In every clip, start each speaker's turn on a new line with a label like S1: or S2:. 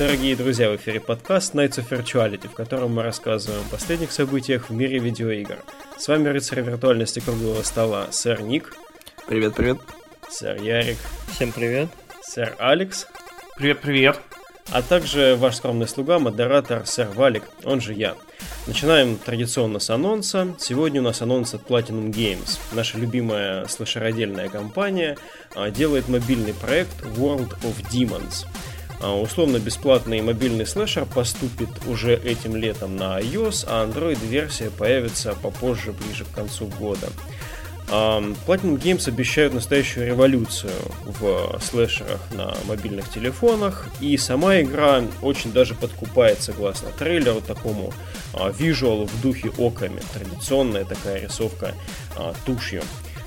S1: Дорогие друзья, в эфире подкаст Nights of Virtuality, в котором мы рассказываем о последних событиях в мире видеоигр. С вами рыцарь виртуальности круглого стола, сэр Ник.
S2: Привет, привет.
S1: Сэр Ярик.
S3: Всем привет.
S1: Сэр Алекс.
S4: Привет, привет.
S1: А также ваш скромный слуга, модератор сэр Валик, он же я. Начинаем традиционно с анонса. Сегодня у нас анонс от Platinum Games. Наша любимая слэшеродельная компания а, делает мобильный проект World of Demons. А, условно-бесплатный мобильный слэшер поступит уже этим летом на iOS, а Android-версия появится попозже, ближе к концу года. Platinum Games обещают настоящую революцию в слэшерах на мобильных телефонах, и сама игра очень даже подкупает, согласно трейлеру, такому а, визуалу в духе оками, традиционная такая рисовка а, тушью.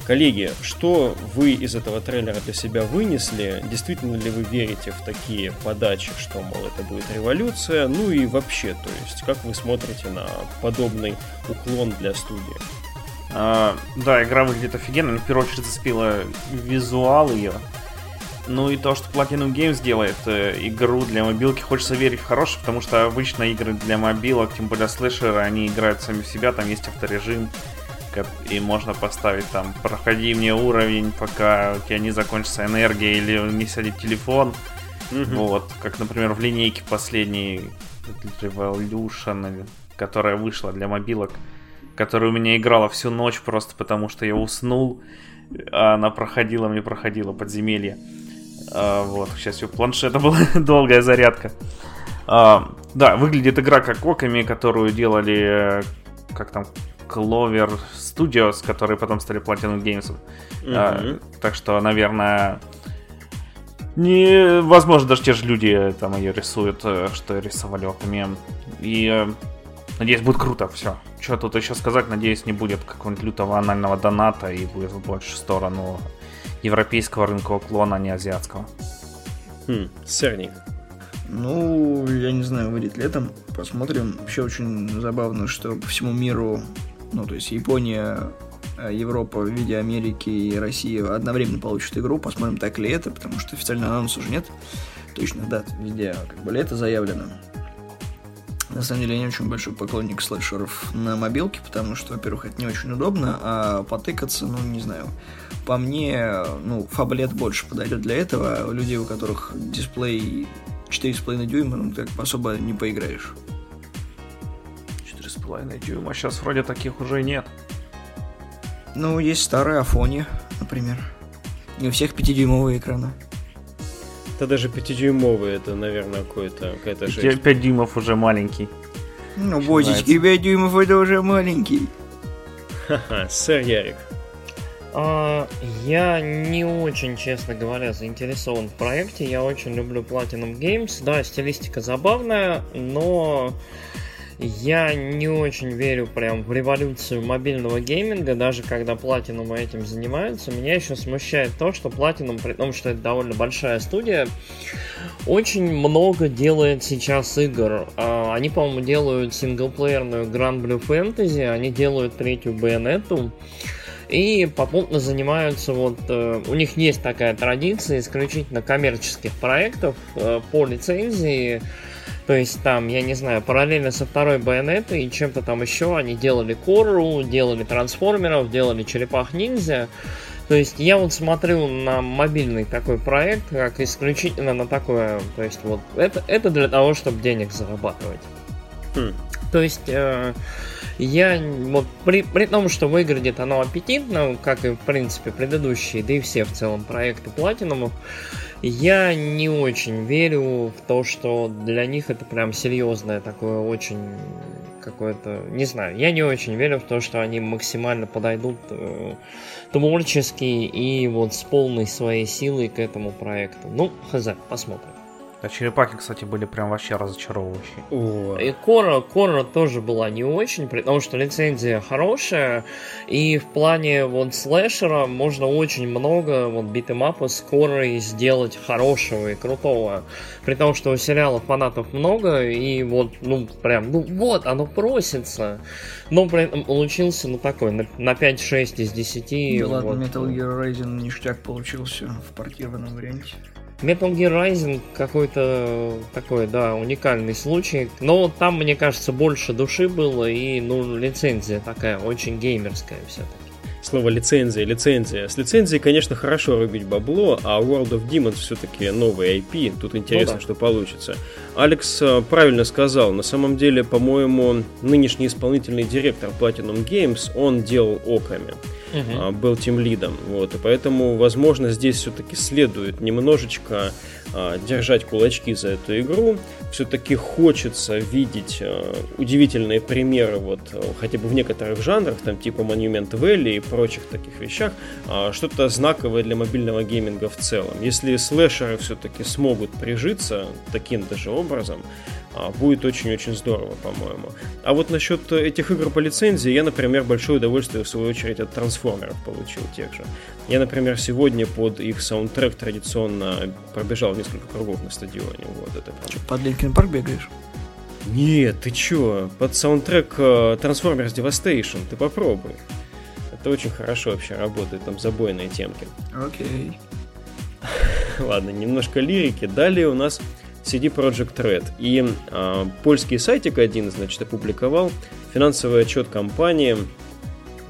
S1: Коллеги, что вы из этого трейлера для себя вынесли? Действительно ли вы верите в такие подачи, что, мол, это будет революция? Ну и вообще, то есть, как вы смотрите на подобный уклон для студии?
S4: А, да, игра выглядит офигенно. В первую очередь зацепила визуал ее. Ну и то, что Platinum Games делает э, игру для мобилки, хочется верить в хорошее, потому что обычно игры для мобилок, тем более слэшеры, они играют сами в себя, там есть авторежим, и можно поставить там «Проходи мне уровень, пока у тебя не закончится энергия или не сядет телефон». Mm-hmm. Вот, как, например, в линейке последней Revolution, которая вышла для мобилок которая у меня играла всю ночь просто потому, что я уснул. А она проходила, мне проходила подземелье. А, вот, сейчас у планшета была долгая зарядка. А, да, выглядит игра как Оками, которую делали, э, как там, Clover Studios, которые потом стали Platinum Games. Mm-hmm. А, так что, наверное, не, возможно, даже те же люди э, там ее рисуют, э, что рисовали Оками. И надеюсь, будет круто, все. Что тут еще сказать? Надеюсь, не будет какого-нибудь лютого анального доната и будет больше в сторону европейского рынка уклона, а не азиатского.
S1: Хм, сырник.
S2: Ну, я не знаю, выйдет летом. Посмотрим. Вообще очень забавно, что по всему миру, ну, то есть Япония, э, Европа в виде Америки и России одновременно получат игру. Посмотрим, так ли это, потому что официального анонса уже нет. Точно дат везде как бы лето заявлено. На самом деле, я не очень большой поклонник слэшеров на мобилке, потому что, во-первых, это не очень удобно, а потыкаться, ну, не знаю. По мне, ну, фаблет больше подойдет для этого. Людей, у которых дисплей 4,5 дюйма, ну, как особо не поиграешь.
S4: 4,5 дюйма, сейчас вроде таких уже нет.
S2: Ну, есть старые Афони, например. Не у всех 5-дюймовые экраны.
S1: Это даже 5-дюймовый, это, наверное, какой-то, какая-то жесть.
S4: 5 дюймов уже маленький.
S2: Ну, бодички, 5 дюймов это уже маленький.
S1: Ха-ха, сэр Ярик.
S3: А, я не очень, честно говоря, заинтересован в проекте. Я очень люблю Platinum Games. Да, стилистика забавная, но я не очень верю прям в революцию мобильного гейминга, даже когда Platinum этим занимаются. Меня еще смущает то, что Platinum, при том, что это довольно большая студия, очень много делает сейчас игр. А, они, по-моему, делают синглплеерную Grand Blue Fantasy, они делают третью Bayonetta, и попутно занимаются вот э, у них есть такая традиция исключительно коммерческих проектов э, по лицензии то есть там, я не знаю, параллельно со второй байонетой и чем-то там еще они делали Кору, делали трансформеров, делали черепах ниндзя. То есть я вот смотрю на мобильный такой проект, как исключительно на такое, то есть вот это, это для того, чтобы денег зарабатывать. Хм. То есть э, я вот при, при том, что выглядит оно аппетитно, как и в принципе предыдущие, да и все в целом проекты платинумов, я не очень верю в то, что для них это прям серьезное такое очень какое-то... Не знаю, я не очень верю в то, что они максимально подойдут э, творчески и вот с полной своей силой к этому проекту. Ну, хз, посмотрим.
S4: А черепахи, кстати, были прям вообще разочаровывающие.
S3: О. И Кора, Кора тоже была не очень, потому что лицензия хорошая, и в плане вот слэшера можно очень много вот битэмапа с Корой сделать хорошего и крутого. При том, что у сериала фанатов много, и вот, ну, прям, ну вот, оно просится. Но при этом получился, ну, такой, на, на 5-6 из 10.
S2: Да вот. ладно, Metal Gear Rising ништяк получился в портированном варианте.
S3: Metal Gear Rising какой-то такой, да, уникальный случай. Но там, мне кажется, больше души было и, ну, лицензия такая, очень геймерская все-таки
S1: слово лицензия, лицензия. С лицензией, конечно, хорошо рубить бабло, а World of Demons все-таки новый IP. Тут интересно, ну, да. что получится. Алекс э, правильно сказал. На самом деле, по-моему, нынешний исполнительный директор Platinum Games, он делал оками. Uh-huh. Был тем лидом. Вот, и поэтому, возможно, здесь все-таки следует немножечко а, держать кулачки за эту игру. Все-таки хочется видеть а, удивительные примеры вот хотя бы в некоторых жанрах, там типа Monument Valley и прочих таких вещах, что-то знаковое для мобильного гейминга в целом. Если слэшеры все-таки смогут прижиться таким даже образом, будет очень-очень здорово, по-моему. А вот насчет этих игр по лицензии, я, например, большое удовольствие, в свою очередь, от трансформеров получил тех же. Я, например, сегодня под их саундтрек традиционно пробежал несколько кругов на стадионе. Вот это прям.
S2: Что, под Linkin Park бегаешь?
S1: Нет, ты чё? Под саундтрек Transformers Devastation, ты попробуй. Это очень хорошо вообще работает, там забойные темки.
S2: Окей.
S1: Okay. Ладно, немножко лирики. Далее у нас CD Project Red. И э, польский сайтик один, значит, опубликовал финансовый отчет компании,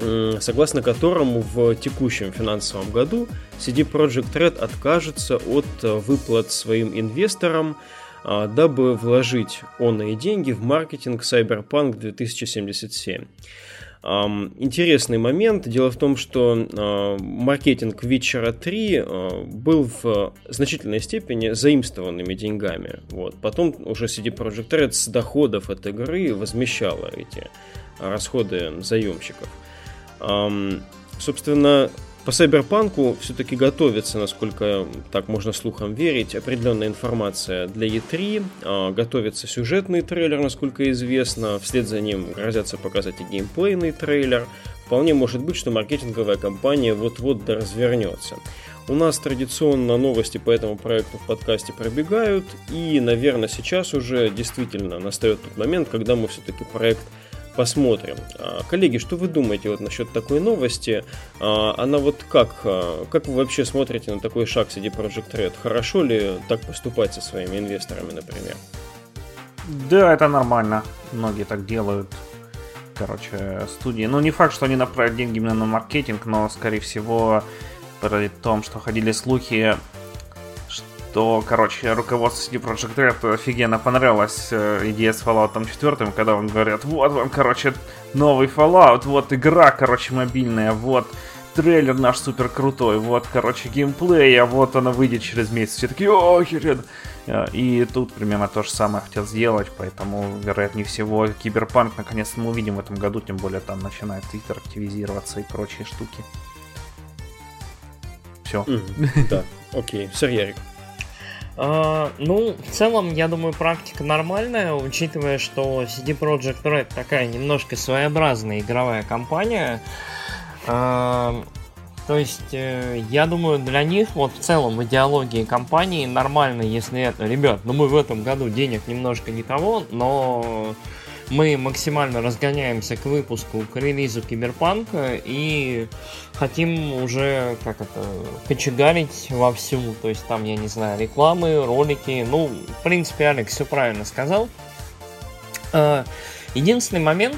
S1: э, согласно которому в текущем финансовом году CD Project Red откажется от выплат своим инвесторам, э, дабы вложить онные деньги в маркетинг Cyberpunk 2077. Интересный момент. Дело в том, что а, маркетинг Witcher 3 а, был в значительной степени заимствованными деньгами. Вот. Потом уже CD Projekt Red с доходов от игры возмещала эти расходы заемщиков. Собственно, по Сайберпанку все-таки готовится, насколько так можно слухам верить, определенная информация для E3. А, готовится сюжетный трейлер, насколько известно. Вслед за ним грозятся показать и геймплейный трейлер. Вполне может быть, что маркетинговая кампания вот-вот развернется. У нас традиционно новости по этому проекту в подкасте пробегают, и, наверное, сейчас уже действительно настает тот момент, когда мы все-таки проект посмотрим. А, коллеги, что вы думаете вот насчет такой новости? А, она вот как? А, как вы вообще смотрите на такой шаг CD Project Red? Хорошо ли так поступать со своими инвесторами, например?
S4: Да, это нормально. Многие так делают. Короче, студии. Ну, не факт, что они направят деньги именно на маркетинг, но, скорее всего, при том, что ходили слухи то, короче, руководство CD Projekt Red офигенно понравилась э, идея с Fallout 4, когда вам говорят, вот вам, короче, новый Fallout, вот игра, короче, мобильная, вот трейлер наш супер крутой, вот, короче, геймплей, а вот она выйдет через месяц. Все такие, о, херен. Э, и тут примерно то же самое хотел сделать, поэтому, вероятнее всего, Киберпанк наконец-то мы увидим в этом году, тем более там начинает Твиттер активизироваться и прочие штуки. Все.
S1: Да, окей. Сэр Ярик.
S3: Uh, ну, в целом, я думаю, практика нормальная, учитывая, что CD Projekt Red такая немножко своеобразная игровая компания. Uh, то есть, uh, я думаю, для них вот в целом в идеологии компании нормально, если это, ребят, ну мы в этом году денег немножко не того, но мы максимально разгоняемся к выпуску, к релизу Киберпанка и хотим уже, как это, кочегарить вовсю. То есть там, я не знаю, рекламы, ролики. Ну, в принципе, Алекс все правильно сказал. А, единственный момент,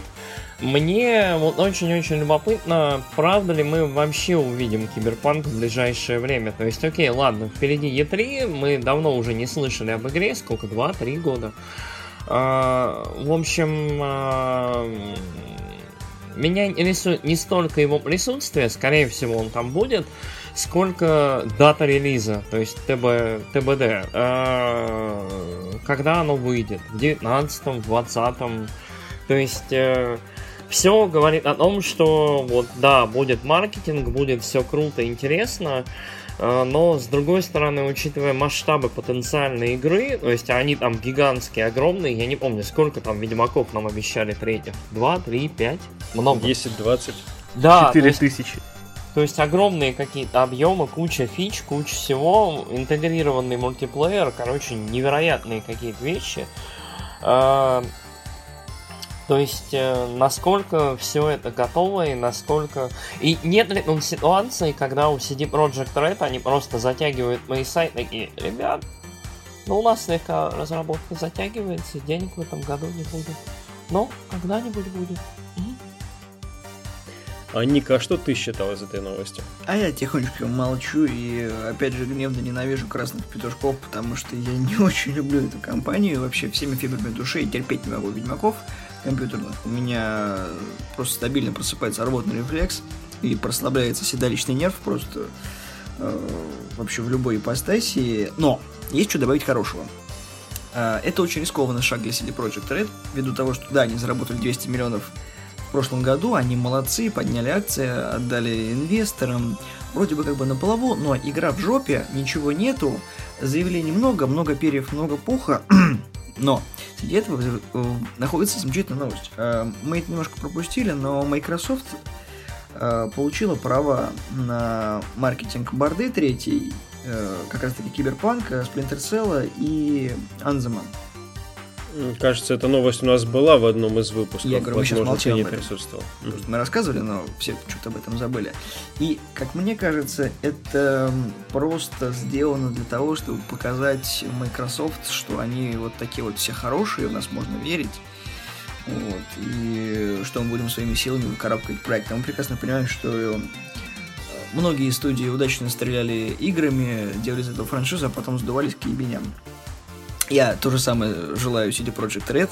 S3: мне вот очень-очень любопытно, правда ли мы вообще увидим Киберпанк в ближайшее время. То есть, окей, ладно, впереди E3, мы давно уже не слышали об игре, сколько, 2-3 года. А, в общем, а, меня интересует не столько его присутствие, скорее всего он там будет, сколько дата релиза, то есть ТБ, ТБД. А, когда оно выйдет? В 19 20 То есть э, все говорит о том, что вот да, будет маркетинг, будет все круто, интересно. А, но, с другой стороны, учитывая масштабы потенциальной игры, то есть они там гигантские, огромные, я не помню, сколько там Ведьмаков нам обещали третьих? Два, три, пять?
S1: Много. 10, 20.
S3: Да. Четыре тысячи. То есть огромные какие-то объемы, куча фич, куча всего, интегрированный мультиплеер, короче, невероятные какие-то вещи. То есть, э, насколько все это готово и насколько... И нет ли ну, ситуации, когда у CD Projekt Red они просто затягивают мои сайты такие, ребят, ну у нас слегка разработка затягивается, денег в этом году не будет. Но когда-нибудь будет.
S1: А Ника, а что ты считал из этой новости?
S2: А я тихонечко молчу и опять же гневно ненавижу красных петушков, потому что я не очень люблю эту компанию, вообще всеми фибрами души и терпеть не могу ведьмаков компьютерных. У меня просто стабильно просыпается рвотный рефлекс и прослабляется седалищный нерв просто э, вообще в любой ипостаси. Но есть что добавить хорошего. Э, это очень рискованный шаг для CD Projekt Red, ввиду того, что да, они заработали 200 миллионов в прошлом году, они молодцы, подняли акции, отдали инвесторам, вроде бы как бы на полову, но игра в жопе, ничего нету, заявлений много, много перьев, много пуха, но среди этого э, находится замечательная новость. Э, мы это немножко пропустили, но Microsoft э, получила право на маркетинг Борды третий, как раз таки Киберпанка, Splinter Cell и Анзема.
S1: Кажется, эта новость у нас была в одном из выпусков.
S2: Я говорю, мы сейчас молчим
S1: не присутствовал.
S2: Мы рассказывали, но все что-то об этом забыли. И, как мне кажется, это просто сделано для того, чтобы показать Microsoft, что они вот такие вот все хорошие, в нас можно верить. Вот, и что мы будем своими силами выкарабкать проект. А мы прекрасно понимаем, что э, многие студии удачно стреляли играми, делали из этого франшизу, а потом сдувались к ебеням. Я то же самое желаю CD Project Red.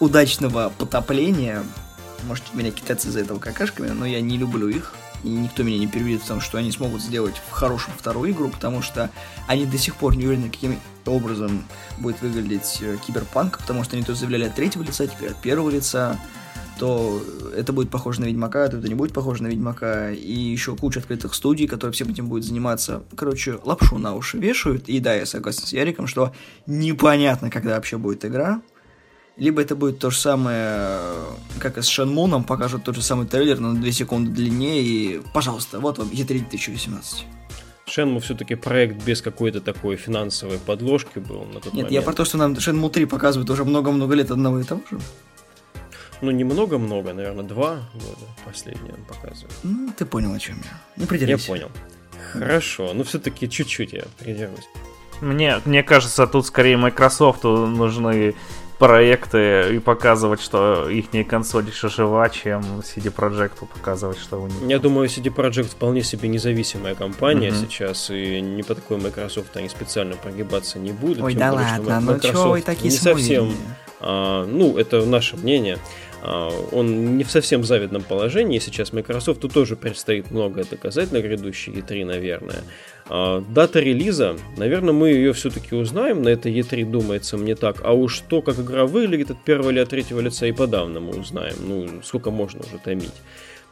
S2: удачного потопления. Можете меня кидаться из-за этого какашками, но я не люблю их. И никто меня не переведет в том, что они смогут сделать в хорошем вторую игру, потому что они до сих пор не уверены, каким образом будет выглядеть э, киберпанк, потому что они то заявляли от третьего лица, теперь от первого лица то это будет похоже на Ведьмака, то это не будет похоже на Ведьмака, и еще куча открытых студий, которые всем этим будут заниматься. Короче, лапшу на уши вешают, и да, я согласен с Яриком, что непонятно, когда вообще будет игра, либо это будет то же самое, как и с Шенмуном, покажут тот же самый трейлер, но на 2 секунды длиннее, и, пожалуйста, вот вам E3 2018.
S1: Шенму все-таки проект без какой-то такой финансовой подложки был на тот
S2: Нет,
S1: момент.
S2: я про то, что нам Шенму 3 показывают уже много-много лет одного и того же.
S1: Ну, немного-много, наверное, два года последние он показывает.
S2: Ну, ты понял, о чем я. Не придирайся.
S1: Я понял. Хорошо, но все-таки чуть-чуть я придержусь.
S4: Мне, мне кажется, тут скорее Microsoft нужны проекты и показывать, что их консоль еще жива, чем CD Projekt показывать, что у них.
S1: Я думаю, CD Projekt вполне себе независимая компания mm-hmm. сейчас, и ни по такой Microsoft они специально прогибаться не будут.
S2: Ой, да ладно, ну что вы такие
S1: не совсем, а, ну, это наше мнение. А, он не в совсем завидном положении. Сейчас Microsoft тут тоже предстоит многое доказать на грядущей E3, наверное. А, дата релиза, наверное, мы ее все-таки узнаем на этой E3, думается мне так. А уж то, как игра выглядит от первого или от третьего лица и подавно мы узнаем. Ну, сколько можно уже томить.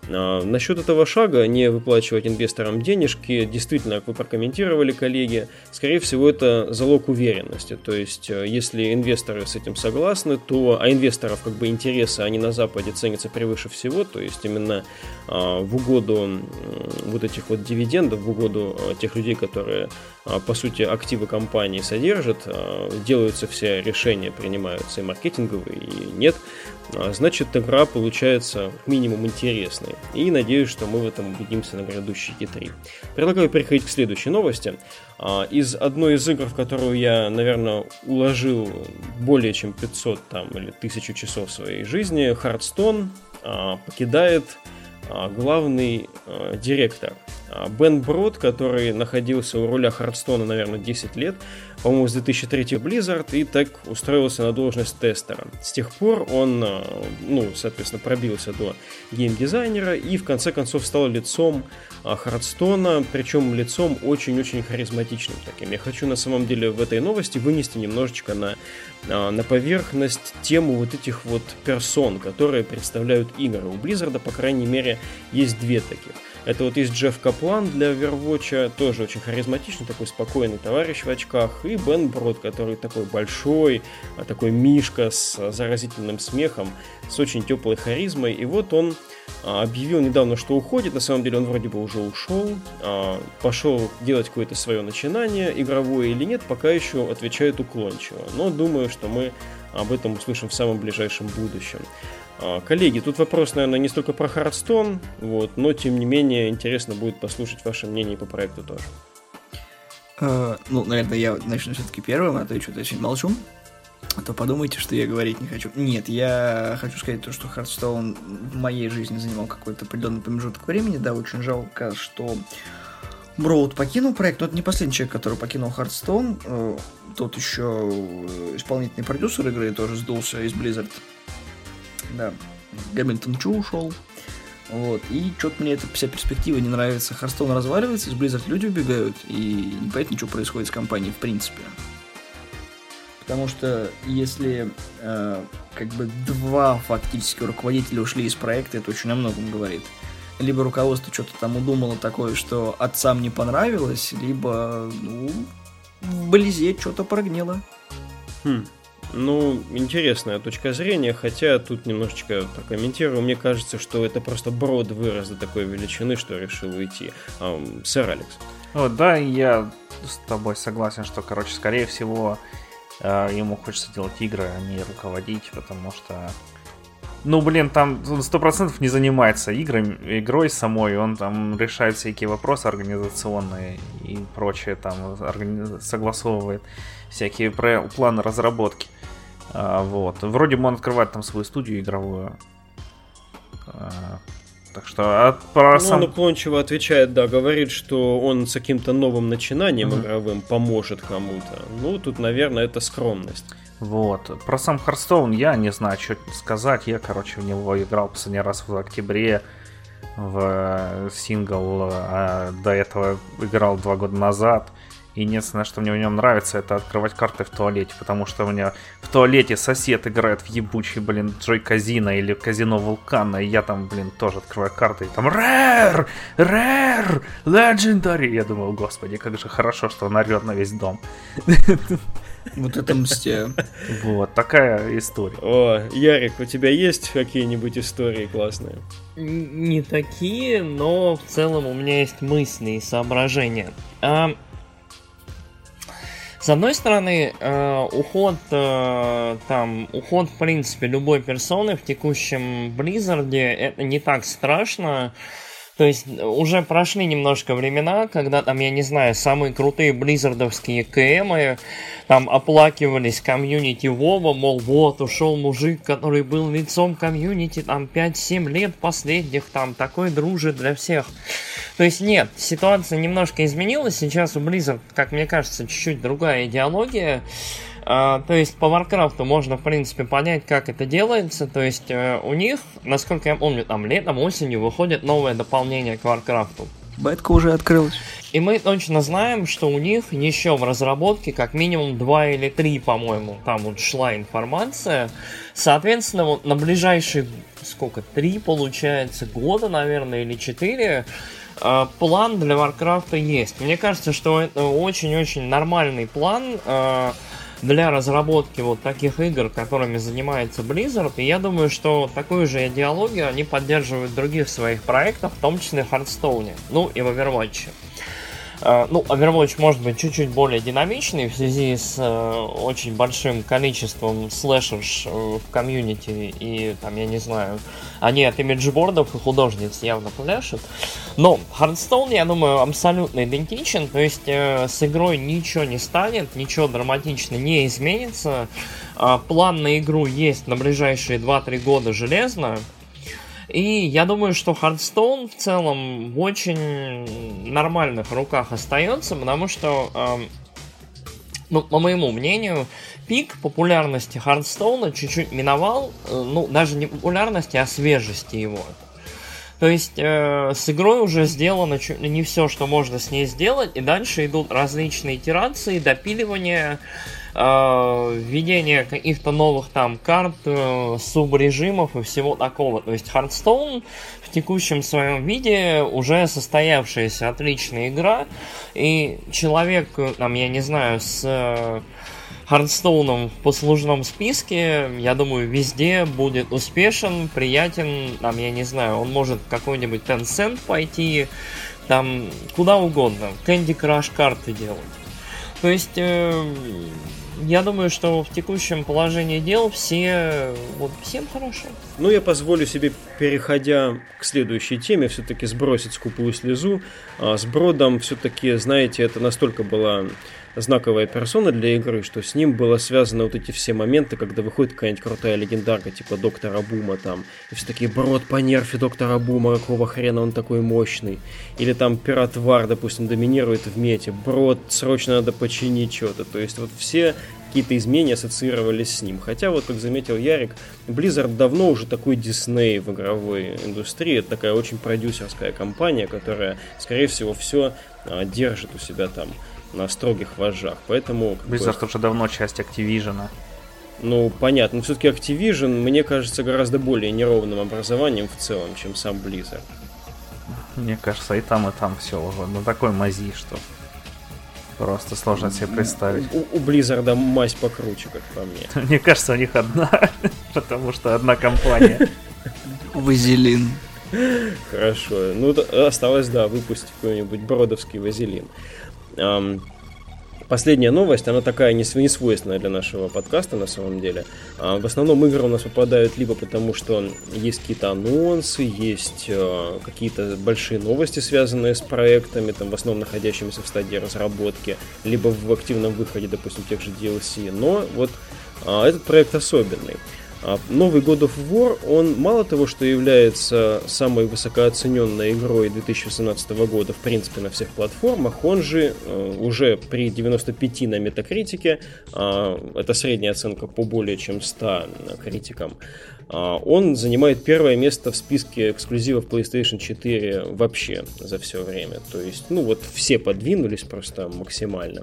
S1: А, насчет этого шага, не выплачивать инвесторам денежки, действительно, как вы прокомментировали, коллеги, скорее всего, это залог уверенности. То есть, э, если инвесторы с этим согласны, то, а инвесторов как бы интересы, они на Западе ценятся превыше всего, то есть именно а, в угоду вот этих вот дивидендов, в угоду а, тех людей, которые, а, по сути, активы компании содержат, делаются все решения, принимаются и маркетинговые, и нет, значит, игра получается минимум интересной. И надеюсь, что мы в этом убедимся на грядущей E3. Предлагаю переходить к следующей новости. А, из одной из игр, в которую я, наверное, уложил более чем 500 там, или 1000 часов своей жизни, а, покидает главный директор. Бен Брод, который находился у руля Хардстона, наверное, 10 лет, по-моему, с 2003 Blizzard, и так устроился на должность тестера. С тех пор он, э, ну, соответственно, пробился до геймдизайнера и в конце концов стал лицом Хардстона, причем лицом очень-очень харизматичным таким. Я хочу на самом деле в этой новости вынести немножечко на, э, на поверхность тему вот этих вот персон, которые представляют игры. У Blizzard, по крайней мере, есть две таких. Это вот есть Джефф Каплан для Overwatch, тоже очень харизматичный, такой спокойный товарищ в очках, и Бен Брод, который такой большой, а, такой мишка с заразительным смехом, с очень теплой харизмой, и вот он а, объявил недавно, что уходит, на самом деле он вроде бы уже ушел, а, пошел делать какое-то свое начинание, игровое или нет, пока еще отвечает уклончиво, но думаю, что мы Об этом услышим в самом ближайшем будущем. А, коллеги, тут вопрос, наверное, не столько про Hearthstone, вот, но тем не менее интересно будет послушать ваше мнение по проекту тоже.
S2: Э, ну, наверное, я начну все-таки первым, а то я что-то очень молчу. А то подумайте, что я говорить не хочу. Нет, я хочу сказать то, что Hearthstone в моей жизни занимал какой-то определенный промежуток времени. Да, очень жалко, что Броуд покинул проект, но это не последний человек, который покинул Hearthstone. Э, тот еще исполнительный продюсер игры тоже сдулся из Blizzard. Да, Гамильтон Чу ушел. Вот. И что-то мне эта вся перспектива не нравится. Харстоун разваливается, из Blizzard люди убегают, и непонятно, что происходит с компанией в принципе. Потому что если э, как бы два фактически руководителя ушли из проекта, это очень о многом говорит. Либо руководство что-то там удумало такое, что отцам не понравилось, либо ну, в Близе что-то прогнило.
S1: Хм. Ну, интересная точка зрения, хотя тут немножечко прокомментирую. Мне кажется, что это просто брод вырос до такой величины, что решил уйти. Эм, сэр Алекс.
S4: О, да, я с тобой согласен, что, короче, скорее всего, э, ему хочется делать игры, а не руководить, потому что ну, блин, там сто процентов не занимается играми, игрой самой, он там решает всякие вопросы организационные и прочее, там согласовывает всякие планы разработки. А, вот. Вроде бы он открывает там свою студию игровую. А, так что а
S1: про ну, сам... Он уклончиво отвечает, да, говорит, что он с каким-то новым начинанием mm-hmm. игровым поможет кому-то. Ну, тут, наверное, это скромность.
S4: Вот. Про сам Харстоун я не знаю, что сказать. Я, короче, в него играл последний раз в октябре в э, сингл, а до этого играл два года назад. Единственное, что мне в нем нравится, это открывать карты в туалете, потому что у меня в туалете сосед играет в ебучий, блин, Джой Казино или Казино Вулкана, и я там, блин, тоже открываю карты, и там Rare! Rare! Legendary! Я думаю, господи, как же хорошо, что он орет на весь дом.
S2: Вот это мстя.
S4: Вот, такая история.
S1: О, Ярик, у тебя есть какие-нибудь истории классные?
S3: Не такие, но в целом у меня есть мысли и соображения. А, с одной стороны, э, уход э, там, уход в принципе любой персоны в текущем Близзарде это не так страшно. То есть уже прошли немножко времена, когда там, я не знаю, самые крутые близзардовские КМы там оплакивались комьюнити Вова, мол, вот, ушел мужик, который был лицом комьюнити там 5-7 лет последних, там, такой дружище для всех. То есть нет, ситуация немножко изменилась, сейчас у Blizzard, как мне кажется, чуть-чуть другая идеология, то есть по Варкрафту можно, в принципе, понять, как это делается. То есть э, у них, насколько я помню, там летом, осенью выходит новое дополнение к Варкрафту.
S2: Бетка уже открылась.
S3: И мы точно знаем, что у них еще в разработке как минимум 2 или 3, по-моему, там вот шла информация. Соответственно, вот на ближайшие, сколько, 3, получается, года, наверное, или 4, э, план для Варкрафта есть. Мне кажется, что это очень-очень нормальный план, э, для разработки вот таких игр, которыми занимается Blizzard. И я думаю, что такую же идеологию они поддерживают в других своих проектах, в том числе Hearthstone, ну и в Overwatch. Э, ну, Overwatch может быть чуть-чуть более динамичный в связи с э, очень большим количеством слэшерш э, в комьюнити и там, я не знаю, они от имиджбордов и художниц явно пляшут. Но Hearthstone, я думаю, абсолютно идентичен, то есть э, с игрой ничего не станет, ничего драматично не изменится. Э, план на игру есть на ближайшие 2-3 года железно, и я думаю, что Hearthstone в целом в очень нормальных руках остается, потому что, э, ну, по моему мнению, пик популярности Hearthstone чуть-чуть миновал, э, ну, даже не популярности, а свежести его. То есть э, с игрой уже сделано чуть ли не все, что можно с ней сделать, и дальше идут различные итерации, допиливания, введение каких-то новых там карт, э, субрежимов и всего такого. То есть Hearthstone в текущем своем виде уже состоявшаяся отличная игра, и человек, там, я не знаю, с э, Хардстоуном в послужном списке, я думаю, везде будет успешен, приятен, там, я не знаю, он может какой-нибудь Tencent пойти, там, куда угодно, Candy Crush карты делать. То есть, э, я думаю, что в текущем положении дел все, вот всем хорошо.
S1: Ну, я позволю себе, переходя к следующей теме, все-таки сбросить скупую слезу. А с Бродом все-таки, знаете, это настолько была знаковая персона для игры, что с ним было связано вот эти все моменты, когда выходит какая-нибудь крутая легендарка, типа Доктора Бума там, и все такие, брод по нерфе Доктора Бума, какого хрена он такой мощный. Или там Пират Вар, допустим, доминирует в мете, брод, срочно надо починить что-то. То есть вот все какие-то изменения ассоциировались с ним. Хотя, вот как заметил Ярик, Blizzard давно уже такой Дисней в игровой индустрии. Это такая очень продюсерская компания, которая, скорее всего, все а, держит у себя там на строгих вожжах. Поэтому...
S4: Blizzard бы, уже давно часть Activision.
S1: Ну, понятно. Но все-таки Activision, мне кажется, гораздо более неровным образованием в целом, чем сам Blizzard.
S4: Мне кажется, и там, и там все уже на такой мази, что просто сложно себе представить.
S1: У, у Blizzard мазь покруче, как по мне.
S4: Мне кажется, у них одна, потому что одна компания.
S2: Вазелин.
S1: Хорошо. Ну, осталось, да, выпустить какой-нибудь бродовский вазелин. Последняя новость, она такая не свойственная для нашего подкаста на самом деле. А, в основном игры у нас попадают либо потому, что есть какие-то анонсы, есть э, какие-то большие новости, связанные с проектами, там, в основном находящимися в стадии разработки, либо в активном выходе, допустим, тех же DLC. Но вот а, этот проект особенный. А новый God of War, он мало того, что является самой высокооцененной игрой 2018 года, в принципе, на всех платформах, он же э, уже при 95 на метакритике, э, это средняя оценка по более чем 100 критикам, а, он занимает первое место в списке эксклюзивов PlayStation 4 вообще за все время. То есть, ну вот все подвинулись просто максимально.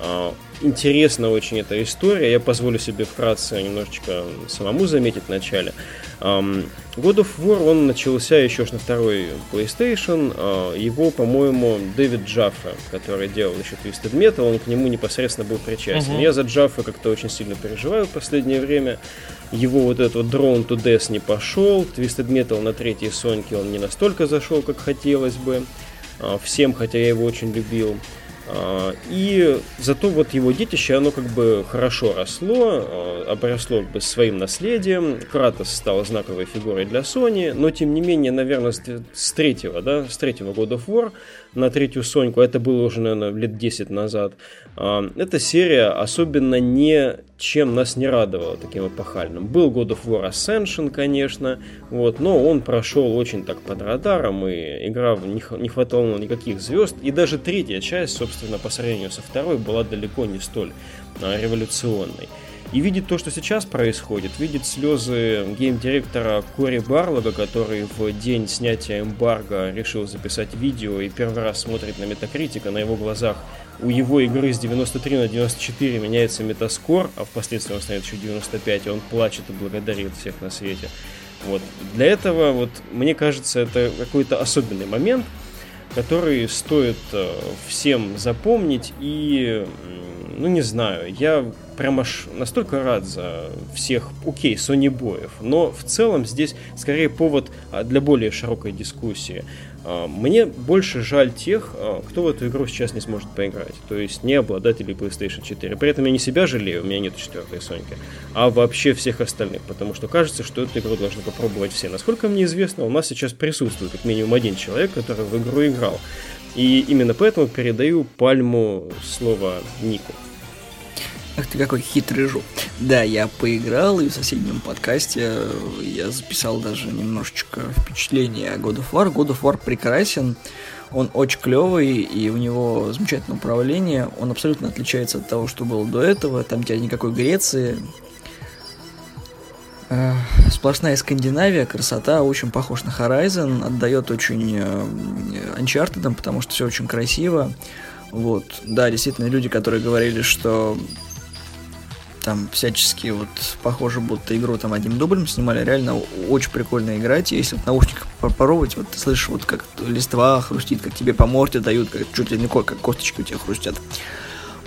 S1: А, интересна очень эта история. Я позволю себе вкратце немножечко самому заметить в начале. God of War, он начался еще на второй PlayStation. А, его, по-моему, Дэвид Джаффа, который делал еще Twisted Metal, он к нему непосредственно был причастен. Uh-huh. Я за Джаффа как-то очень сильно переживаю в последнее время. Его вот этот вот Drone to Death не пошел. Twisted Metal на третьей Соньке он не настолько зашел, как хотелось бы. А, всем, хотя я его очень любил. А, и зато вот его детище, оно как бы хорошо росло, а, обросло бы своим наследием. Кратос стал знаковой фигурой для Sony, но тем не менее, наверное, с третьего, да, с третьего God of War на третью Соньку, это было уже, наверное, лет 10 назад, а, эта серия особенно не чем нас не радовала таким эпохальным. Был God of War Ascension, конечно, вот, но он прошел очень так под радаром, и игра не, не хватало никаких звезд, и даже третья часть, собственно, по сравнению со второй, была далеко не столь а, революционной. И видит то, что сейчас происходит, видит слезы гейм-директора Кори Барлога, который в день снятия эмбарго решил записать видео и первый раз смотрит на метакритика, на его глазах у его игры с 93 на 94 меняется метаскор, а впоследствии он становится еще 95, и он плачет и благодарит всех на свете. Вот. Для этого, вот, мне кажется, это какой-то особенный момент, который стоит э, всем запомнить и, ну не знаю, я прям аж настолько рад за всех, окей, Sony боев, но в целом здесь скорее повод а, для более широкой дискуссии. А, мне больше жаль тех, а, кто в эту игру сейчас не сможет поиграть. То есть не обладателей PlayStation 4. При этом я не себя жалею, у меня нет четвертой Соньки, а вообще всех остальных. Потому что кажется, что эту игру должны попробовать все. Насколько мне известно, у нас сейчас присутствует как минимум один человек, который в игру играл. И именно поэтому передаю пальму слова Нику.
S2: Ах ты какой хитрый жук. Да, я поиграл, и в соседнем подкасте я записал даже немножечко впечатление о God of War. God of War прекрасен, он очень клевый, и у него замечательное управление. Он абсолютно отличается от того, что было до этого. Там тебя никакой Греции. Э, сплошная Скандинавия, красота, очень похож на Horizon, отдает очень э, Uncharted, потому что все очень красиво. Вот, да, действительно, люди, которые говорили, что там всячески вот похоже, будто игру там одним дублем снимали, реально очень прикольно играть, если вот наушник попробовать, вот ты слышишь, вот как листва хрустит, как тебе по морде дают, как чуть ли не как косточки у тебя хрустят.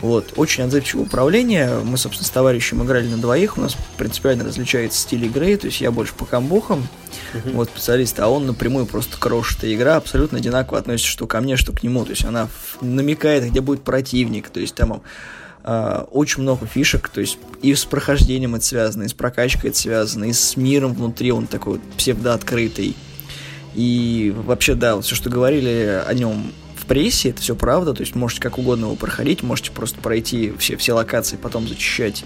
S2: Вот, очень отзывчивое управление. Мы, собственно, с товарищем играли на двоих. У нас принципиально различается стиль игры. То есть я больше по камбухам, uh-huh. вот, специалист, а он напрямую просто крошит. И игра абсолютно одинаково относится что ко мне, что к нему. То есть она намекает, где будет противник. То есть там э, очень много фишек, то есть и с прохождением это связано, и с прокачкой это связано, и с миром внутри он такой вот псевдооткрытый. И вообще, да, вот все, что говорили о нем в прессе, это все правда, то есть можете как угодно его проходить, можете просто пройти все, все локации, потом зачищать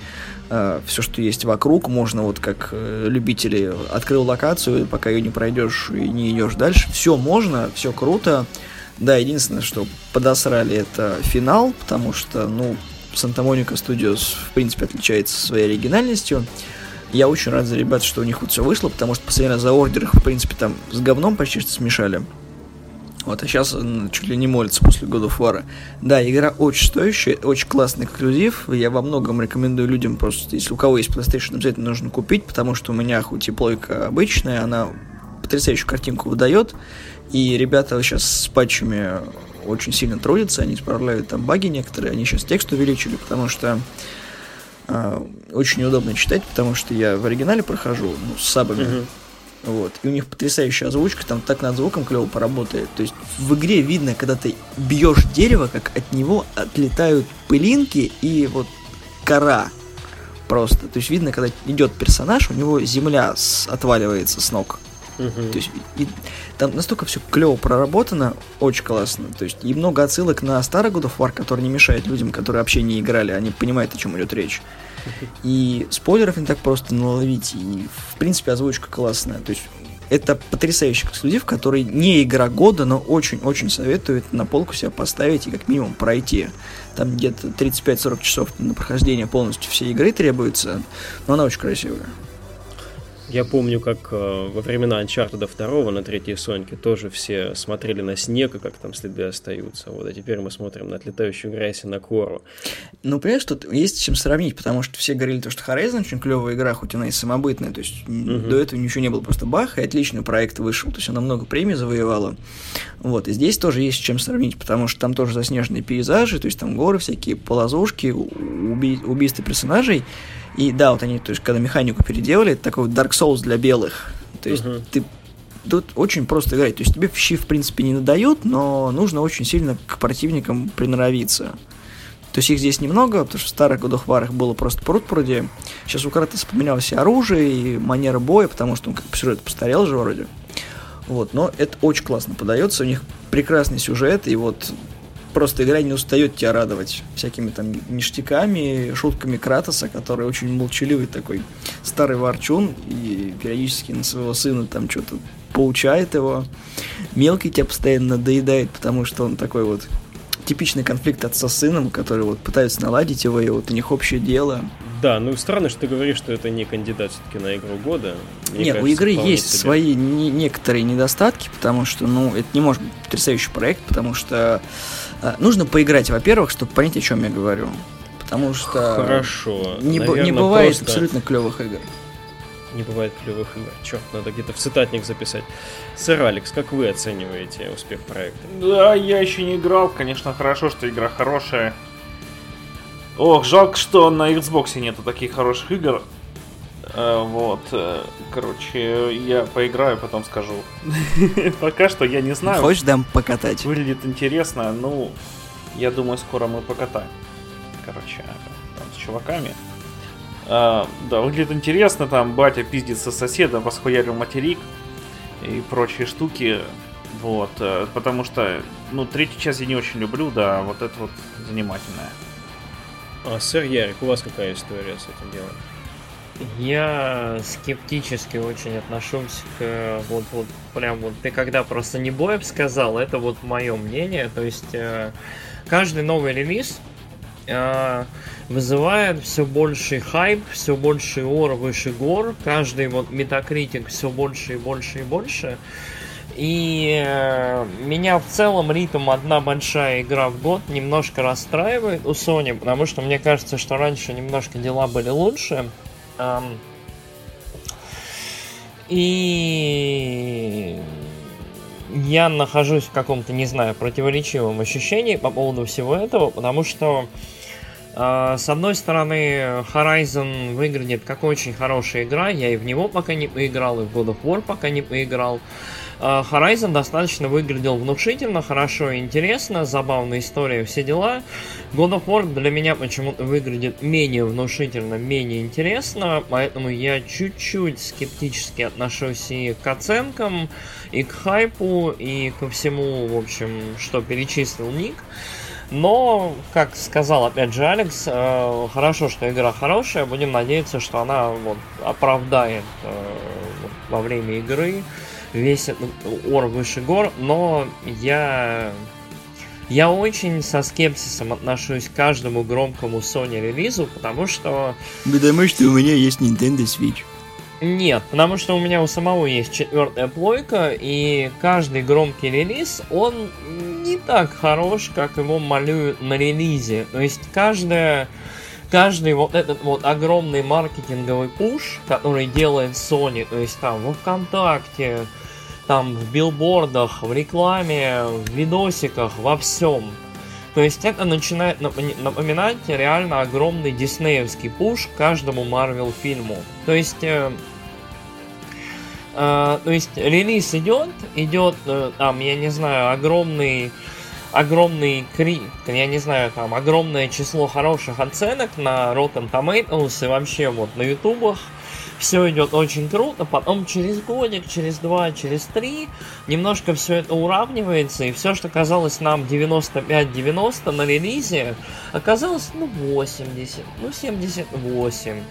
S2: э, все, что есть вокруг, можно вот как э, любители открыл локацию, пока ее не пройдешь и не идешь дальше, все можно, все круто, да, единственное, что подосрали, это финал, потому что, ну, Санта-Моника Studios, в принципе, отличается своей оригинальностью. Я очень рад за ребят, что у них вот все вышло, потому что раз за ордер их, в принципе, там с говном почти что смешали. Вот, а сейчас чуть ли не молится после of War. Да, игра очень стоящая, очень классный эксклюзив. Я во многом рекомендую людям просто, если у кого есть PlayStation, обязательно нужно купить, потому что у меня хоть и плойка обычная, она потрясающую картинку выдает. И ребята сейчас с патчами очень сильно трудятся, они исправляют там баги некоторые, они сейчас текст увеличили, потому что э, очень неудобно читать, потому что я в оригинале прохожу, ну, с сабами. Uh-huh. Вот. И у них потрясающая озвучка, там так над звуком клево поработает. То есть в игре видно, когда ты бьешь дерево, как от него отлетают пылинки и вот кора просто. То есть видно, когда идет персонаж, у него земля с, отваливается с ног. Угу. То есть и, там настолько все клево проработано, очень классно. То есть и много отсылок на старый God of War, который не мешает людям, которые вообще не играли, они понимают, о чем идет речь. И спойлеров не так просто наловить, и в принципе озвучка классная. То есть это потрясающий эксклюзив, который не игра года, но очень-очень советует на полку себя поставить и как минимум пройти. Там где-то 35-40 часов на прохождение полностью всей игры требуется, но она очень красивая.
S1: Я помню, как э, во времена Uncharted 2 на третьей Соньке тоже все смотрели на снег и как там следы остаются. Вот, а теперь мы смотрим на отлетающую грязь и на кору.
S2: Ну, понимаешь, тут есть чем сравнить, потому что все говорили, то, что Horizon очень клевая игра, хоть она и самобытная, то есть угу. до этого ничего не было, просто бах, и отличный проект вышел, то есть она много премий завоевала. Вот, и здесь тоже есть чем сравнить, потому что там тоже заснеженные пейзажи, то есть там горы всякие, полозушки, уби- убийства персонажей, и да, вот они, то есть, когда механику переделали, это такой Dark Souls для белых. То есть, uh-huh. ты тут очень просто играть. То есть тебе щи, в принципе, не надают, но нужно очень сильно к противникам приноровиться. То есть их здесь немного, потому что в старых of War было просто пруд пруди. Сейчас у Кратоса поменялось и оружие, и манера боя, потому что он как по сюжету постарел же вроде. Вот, но это очень классно подается, у них прекрасный сюжет, и вот просто игра не устает тебя радовать всякими там ништяками, шутками Кратоса, который очень молчаливый такой старый ворчун, и периодически на своего сына там что-то поучает его. Мелкий тебя постоянно надоедает, потому что он такой вот типичный конфликт отца с сыном, который вот пытаются наладить его, и вот у них общее дело.
S1: Да, ну странно, что ты говоришь, что это не кандидат все-таки на игру года.
S2: Мне Нет, кажется, у игры есть себе. свои не, некоторые недостатки, потому что, ну, это не может быть потрясающий проект, потому что нужно поиграть, во-первых, чтобы понять, о чем я говорю. Потому что
S1: Хорошо.
S2: Не, Наверное, не бывает просто... абсолютно клевых игр.
S1: Не бывает клевых игр. Черт, надо где-то в цитатник записать. Сэр Алекс, как вы оцениваете успех проекта?
S4: Да, я еще не играл. Конечно, хорошо, что игра хорошая. Ох, жалко, что на Xbox нету таких хороших игр. Э, вот, э, короче, я поиграю, потом скажу. Пока что я не знаю.
S2: Хочешь дам покатать?
S4: Выглядит интересно, ну, я думаю, скоро мы покатаем. Короче, там с чуваками. А, да, выглядит интересно, там батя пиздится с соседом, восхуярил материк и прочие штуки. Вот, потому что, ну, третью часть я не очень люблю, да, вот это вот занимательное.
S1: А, сэр Ярик, у вас какая история с этим делом?
S3: Я скептически очень отношусь к вот вот прям вот ты когда просто не боев сказал, это вот мое мнение. То есть э, каждый новый релиз э, вызывает все больший хайп, все больше ор выше гор, каждый вот метакритик все больше и больше и больше. И э, меня в целом ритм одна большая игра в год немножко расстраивает у Sony, потому что мне кажется, что раньше немножко дела были лучше. И я нахожусь в каком-то, не знаю, противоречивом ощущении по поводу всего этого, потому что с одной стороны Horizon выглядит как очень хорошая игра, я и в него пока не поиграл, и в God of War пока не поиграл. А, Horizon достаточно выглядел внушительно, хорошо и интересно, забавная история, все дела. God of War для меня почему-то выглядит менее внушительно, менее интересно, поэтому я чуть-чуть скептически отношусь и к оценкам, и к хайпу, и ко всему, в общем, что перечислил Ник. Но, как сказал опять же Алекс, э, хорошо, что игра хорошая, будем надеяться, что она вот, оправдает э, во время игры весь этот ор выше гор, но я я очень со скепсисом отношусь к каждому громкому Sony релизу, потому что...
S2: Потому что у меня есть Nintendo Switch.
S3: Нет, потому что у меня у самого есть четвертая плойка, и каждый громкий релиз, он не так хорош, как его малюют на релизе. То есть каждая каждый вот этот вот огромный маркетинговый пуш, который делает Sony, то есть там во ВКонтакте, там в билбордах, в рекламе, в видосиках, во всем. То есть это начинает напоминать реально огромный диснеевский пуш каждому Марвел фильму. То есть э, то есть релиз идет, идет uh, там, я не знаю, огромный огромный крик, я не знаю, там огромное число хороших оценок на Rotten Tomatoes и вообще вот на ютубах. Все идет очень круто, потом через годик, через два, через три немножко все это уравнивается, и все, что казалось нам 95-90 на релизе, оказалось, ну, 80, ну, 78.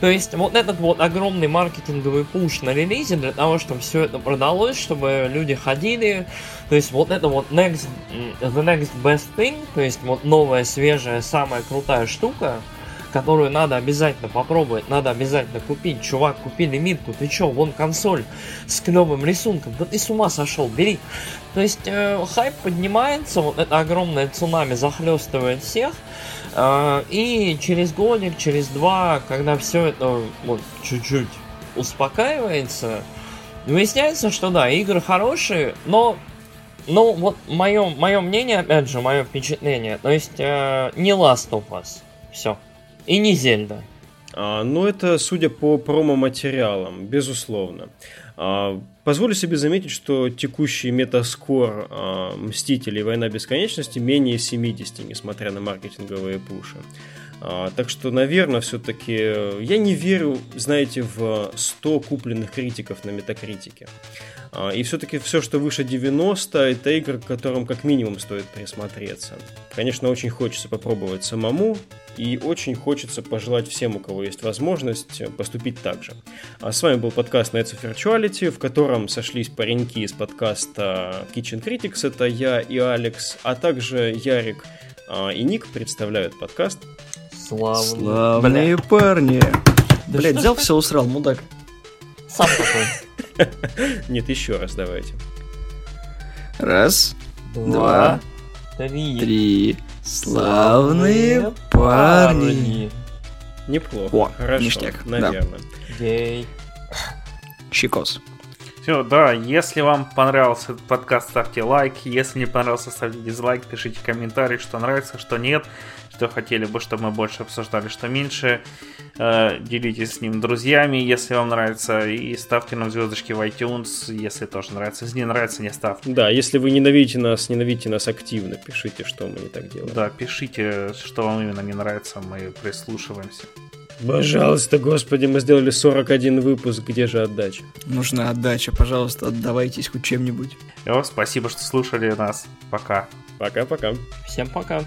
S3: То есть вот этот вот огромный маркетинговый пуш на релизе для того, чтобы все это продалось, чтобы люди ходили. То есть вот это вот next, the next best thing, то есть вот новая, свежая, самая крутая штука, которую надо обязательно попробовать, надо обязательно купить. Чувак, купи лимитку, ты чё, вон консоль с клевым рисунком, да ты с ума сошел, бери. То есть э, хайп поднимается, вот это огромное цунами захлестывает всех, э, и через годик, через два, когда все это вот чуть-чуть успокаивается, выясняется, что да, игры хорошие, но ну, вот мое, мое мнение, опять же, мое впечатление, то есть э, не Last of Us. Все. И не Зельда.
S1: А, ну, это судя по промо-материалам, безусловно. А, позволю себе заметить, что текущий метаскор а, Мстителей Война Бесконечности менее 70, несмотря на маркетинговые пуши. А, так что, наверное, все-таки я не верю, знаете, в 100 купленных критиков на метакритике. А, и все-таки все, что выше 90, это игры, к которым как минимум стоит присмотреться. Конечно, очень хочется попробовать самому, и очень хочется пожелать всем, у кого есть возможность, поступить так же. А с вами был подкаст Nights of Virtuality, в котором сошлись пареньки из подкаста Kitchen Critics, это я и Алекс, а также Ярик а, и Ник представляют подкаст.
S2: Славные, Славные парни. Да Блять, взял все усрал, мудак.
S3: Сам такой.
S1: Нет, еще раз давайте.
S2: Раз, два, три. три. Славные парни.
S1: Неплохо. О, Хорошо, ништяк. Наверное.
S2: Щекос.
S4: Все, да, если вам понравился этот подкаст, ставьте лайк. Если не понравился, ставьте дизлайк, пишите комментарии, что нравится, что нет что хотели бы, чтобы мы больше обсуждали, что меньше. Э, делитесь с ним друзьями, если вам нравится, и ставьте нам звездочки в iTunes, если тоже нравится. Если не нравится, не ставьте.
S1: Да, если вы ненавидите нас, ненавидите нас активно, пишите, что мы не так делаем.
S4: Да, пишите, что вам именно не нравится, мы прислушиваемся.
S1: Пожалуйста, господи, мы сделали 41 выпуск, где же отдача?
S2: Нужна отдача, пожалуйста, отдавайтесь хоть чем-нибудь.
S4: Все, спасибо, что слушали нас. Пока.
S1: Пока-пока.
S3: Всем пока.